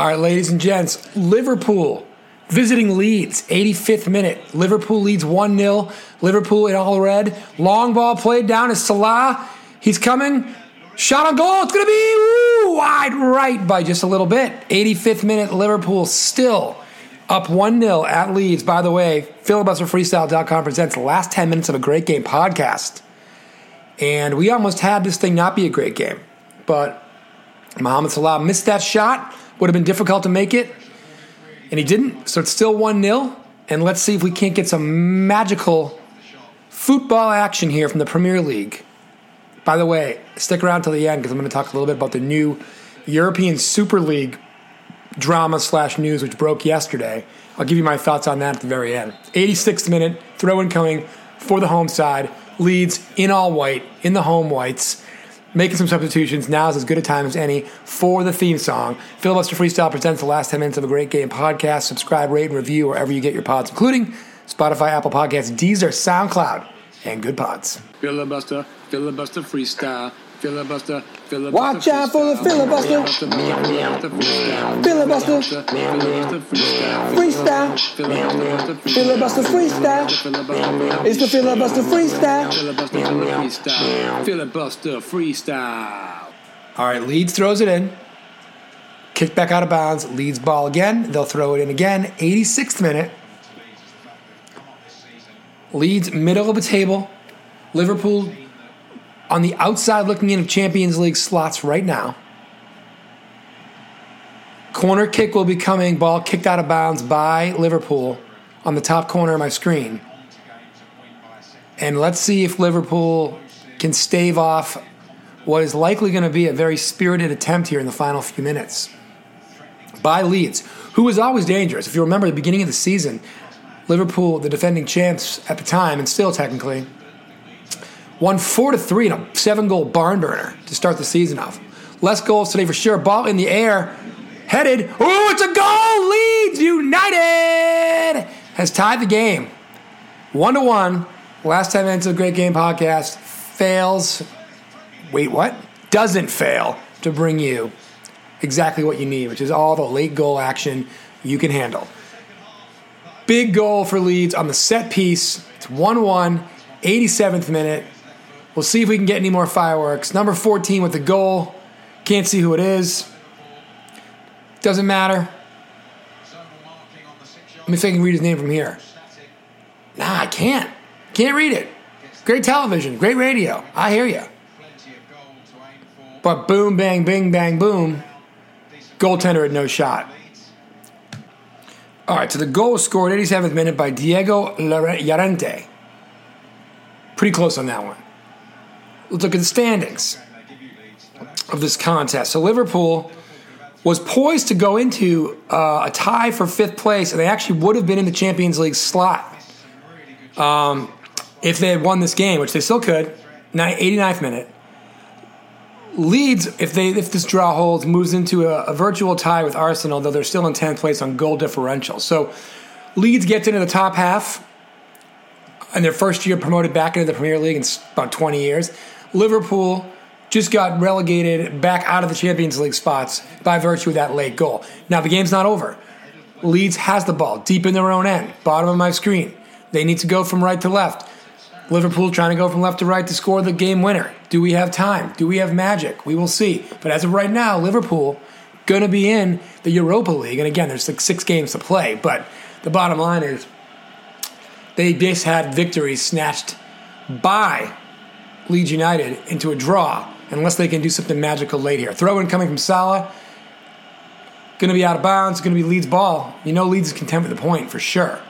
All right, ladies and gents, Liverpool visiting Leeds, 85th minute. Liverpool leads 1 0. Liverpool in all red. Long ball played down to Salah. He's coming. Shot on goal. It's going to be wide right by just a little bit. 85th minute. Liverpool still up 1 0 at Leeds. By the way, filibusterfreestyle.com presents the last 10 minutes of a great game podcast. And we almost had this thing not be a great game. But Mohamed Salah missed that shot. Would have been difficult to make it. And he didn't. So it's still 1 0. And let's see if we can't get some magical football action here from the Premier League. By the way, stick around till the end because I'm going to talk a little bit about the new European Super League drama slash news which broke yesterday. I'll give you my thoughts on that at the very end. 86th minute, throw in coming for the home side. Leeds in all white, in the home whites. Making some substitutions. Now is as good a time as any for the theme song. Filibuster Freestyle presents the last 10 minutes of a great game podcast. Subscribe, rate, and review wherever you get your pods, including Spotify, Apple Podcasts, Deezer, SoundCloud, and Good Pods. Filibuster, filibuster freestyle. Filibuster, filibuster. Watch out for the filibuster. Filibuster. Freestyle. Filibuster freestyle. It's the filibuster freestyle. Filibuster freestyle. Freestyle. All right, Leeds throws it in. Kicked back out of bounds. Leeds ball again. They'll throw it in again. 86th minute. Leeds middle of the table. Liverpool on the outside looking in of Champions League slots right now. Corner kick will be coming. Ball kicked out of bounds by Liverpool on the top corner of my screen. And let's see if Liverpool can stave off what is likely going to be a very spirited attempt here in the final few minutes by Leeds, who was always dangerous. If you remember the beginning of the season, Liverpool, the defending champs at the time, and still technically, won four to three in a seven-goal barn burner to start the season off. Less goals today for sure. Ball in the air, headed. Oh, it's a goal! Leeds United has tied the game, one to one. Last minutes of the Great Game podcast fails. Wait, what? Doesn't fail to bring you exactly what you need, which is all the late goal action you can handle. Big goal for Leeds on the set piece. It's 1 1, 87th minute. We'll see if we can get any more fireworks. Number 14 with the goal. Can't see who it is. Doesn't matter. Let me see if I can read his name from here. Nah, I can't. Can't read it. Great television, great radio. I hear you. But boom, bang, bing, bang, boom. Goaltender had no shot. All right, so the goal was scored 87th minute by Diego Llorente. Pretty close on that one. Let's look at the standings of this contest. So Liverpool was poised to go into uh, a tie for fifth place, and they actually would have been in the Champions League slot um, if they had won this game, which they still could. 89th minute. Leeds, if they if this draw holds, moves into a, a, virtual tie with Arsenal, though they're still in 10th place on goal differential. So Leeds gets into the top half in their first year promoted back into the Premier League in about 20 years. Liverpool just got relegated back out of the Champions League spots by virtue of that late goal. Now the game's not over. Leeds has the ball deep in their own end, bottom of my screen. They need to go from right to left. Liverpool trying to go from left to right to score the game winner. Do we have time? Do we have magic? We will see. But as of right now, Liverpool going to be in the Europa League. And again, there's like six games to play. But the bottom line is they just had victories snatched by Leeds United into a draw unless they can do something magical late here. Throw in coming from Salah. Going to be out of bounds. Going to be Leeds ball. You know Leeds is content with the point for sure.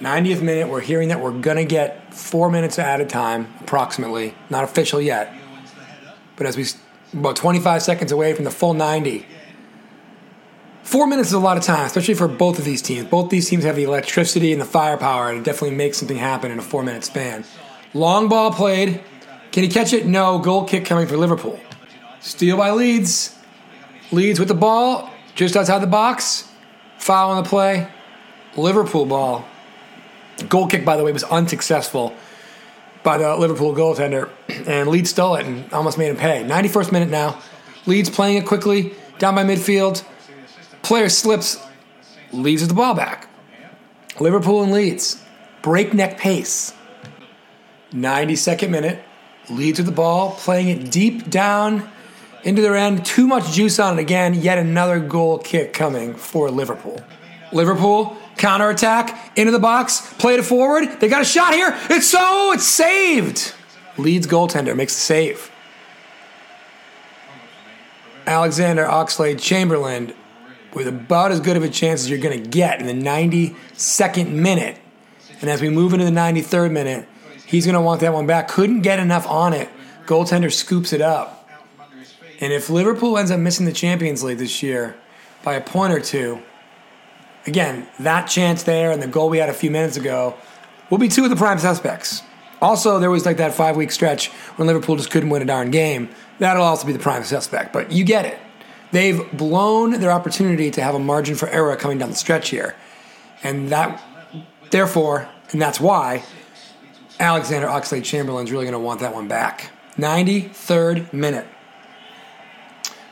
90th minute, we're hearing that we're going to get four minutes at a time, approximately. Not official yet. But as we, about 25 seconds away from the full 90. Four minutes is a lot of time, especially for both of these teams. Both these teams have the electricity and the firepower to definitely make something happen in a four minute span. Long ball played. Can he catch it? No. Goal kick coming for Liverpool. Steal by Leeds. Leeds with the ball just outside the box. Foul on the play. Liverpool ball. Goal kick, by the way, was unsuccessful by the Liverpool goaltender, and Leeds stole it and almost made him pay. 91st minute now. Leeds playing it quickly, down by midfield. Player slips, leaves the ball back. Liverpool and Leeds. Breakneck pace. 92nd minute. Leeds with the ball, playing it deep down into their end. Too much juice on it again. Yet another goal kick coming for Liverpool. Liverpool counterattack into the box, played it forward. They got a shot here. It's so it's saved. Leeds goaltender makes the save. Alexander Oxlade Chamberlain with about as good of a chance as you're going to get in the 92nd minute. And as we move into the 93rd minute, he's going to want that one back. Couldn't get enough on it. Goaltender scoops it up. And if Liverpool ends up missing the Champions League this year by a point or two, again, that chance there and the goal we had a few minutes ago will be two of the prime suspects. Also, there was like that five week stretch when Liverpool just couldn't win a darn game. That'll also be the prime suspect, but you get it. They've blown their opportunity to have a margin for error coming down the stretch here. And that, therefore, and that's why Alexander Oxlade Chamberlain's really going to want that one back. 93rd minute.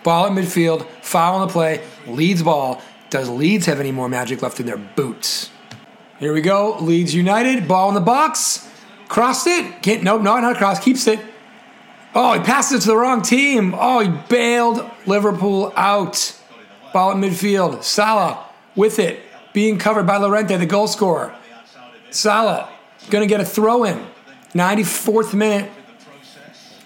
Ball at midfield, foul on the play, Leeds ball. Does Leeds have any more magic left in their boots? Here we go. Leeds United, ball in the box. Crossed it. Can't, nope, no, not cross. Keeps it. Oh, he passes it to the wrong team. Oh, he bailed Liverpool out. Ball at midfield. Salah with it. Being covered by Llorente, the goal scorer. Salah going to get a throw in. 94th minute.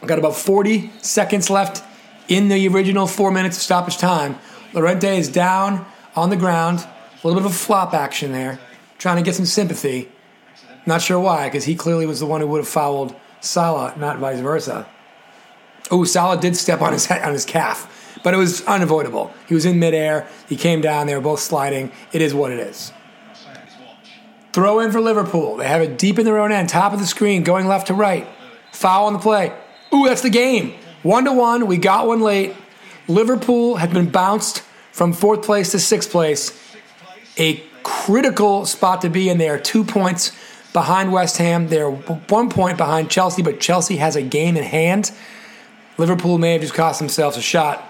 Got about 40 seconds left in the original four minutes of stoppage time. Llorente is down on the ground. A little bit of a flop action there. Trying to get some sympathy. Not sure why, because he clearly was the one who would have fouled Salah, not vice versa. Oh, Salah did step on his head, on his calf, but it was unavoidable. He was in midair. He came down. They were both sliding. It is what it is. Throw in for Liverpool. They have it deep in their own end, top of the screen, going left to right. Foul on the play. Ooh, that's the game. One to one. We got one late. Liverpool had been bounced from fourth place to sixth place. A critical spot to be in there. Two points behind West Ham. They're one point behind Chelsea, but Chelsea has a game in hand. Liverpool may have just cost themselves a shot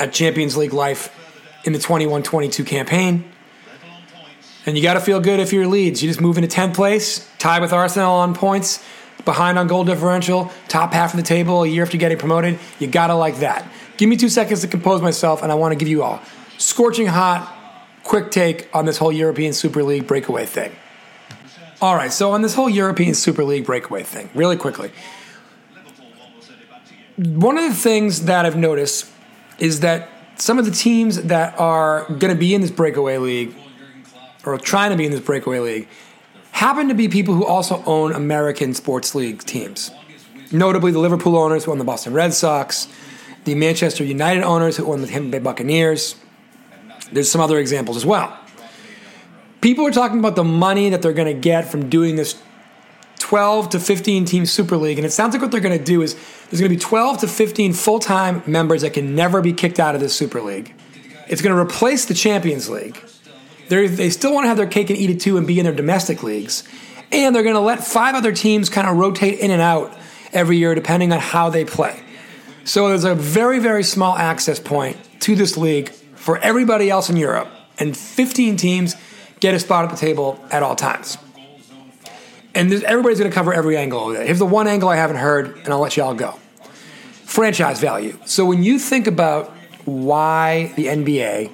at Champions League life in the 21 22 campaign. And you got to feel good if you're Leeds. You just move into 10th place, tied with Arsenal on points, behind on goal differential, top half of the table a year after getting promoted. You got to like that. Give me two seconds to compose myself, and I want to give you all scorching hot, quick take on this whole European Super League breakaway thing. All right, so on this whole European Super League breakaway thing, really quickly, one of the things that I've noticed is that some of the teams that are going to be in this breakaway league or trying to be in this breakaway league happen to be people who also own American sports league teams. Notably, the Liverpool owners who own the Boston Red Sox, the Manchester United owners who own the Tampa Bay Buccaneers. There's some other examples as well. People are talking about the money that they're going to get from doing this 12 to 15 team Super League, and it sounds like what they're going to do is there's going to be 12 to 15 full time members that can never be kicked out of this Super League. It's going to replace the Champions League. They're, they still want to have their cake and eat it too and be in their domestic leagues. And they're going to let five other teams kind of rotate in and out every year depending on how they play. So there's a very, very small access point to this league for everybody else in Europe. And 15 teams get a spot at the table at all times. And everybody's going to cover every angle of it. Here's the one angle I haven't heard, and I'll let you all go franchise value. So when you think about why the NBA,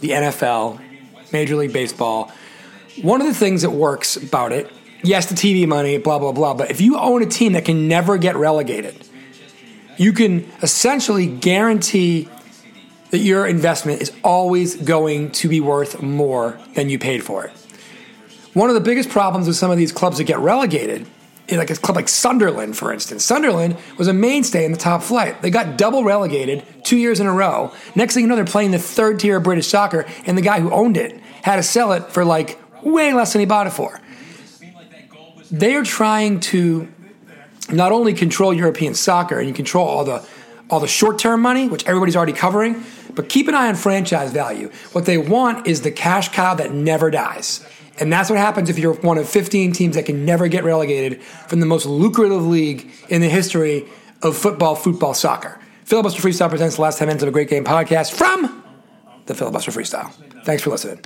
the NFL, Major League Baseball, one of the things that works about it, yes, the TV money, blah, blah, blah, but if you own a team that can never get relegated, you can essentially guarantee that your investment is always going to be worth more than you paid for it. One of the biggest problems with some of these clubs that get relegated like a club like Sunderland, for instance. Sunderland was a mainstay in the top flight. They got double relegated two years in a row. Next thing you know, they're playing the third tier of British soccer, and the guy who owned it had to sell it for like way less than he bought it for. They are trying to not only control European soccer and you control all the all the short-term money, which everybody's already covering, but keep an eye on franchise value. What they want is the cash cow that never dies. And that's what happens if you're one of 15 teams that can never get relegated from the most lucrative league in the history of football, football, soccer. Filibuster Freestyle presents the last 10 minutes of a great game podcast from the filibuster freestyle. Thanks for listening.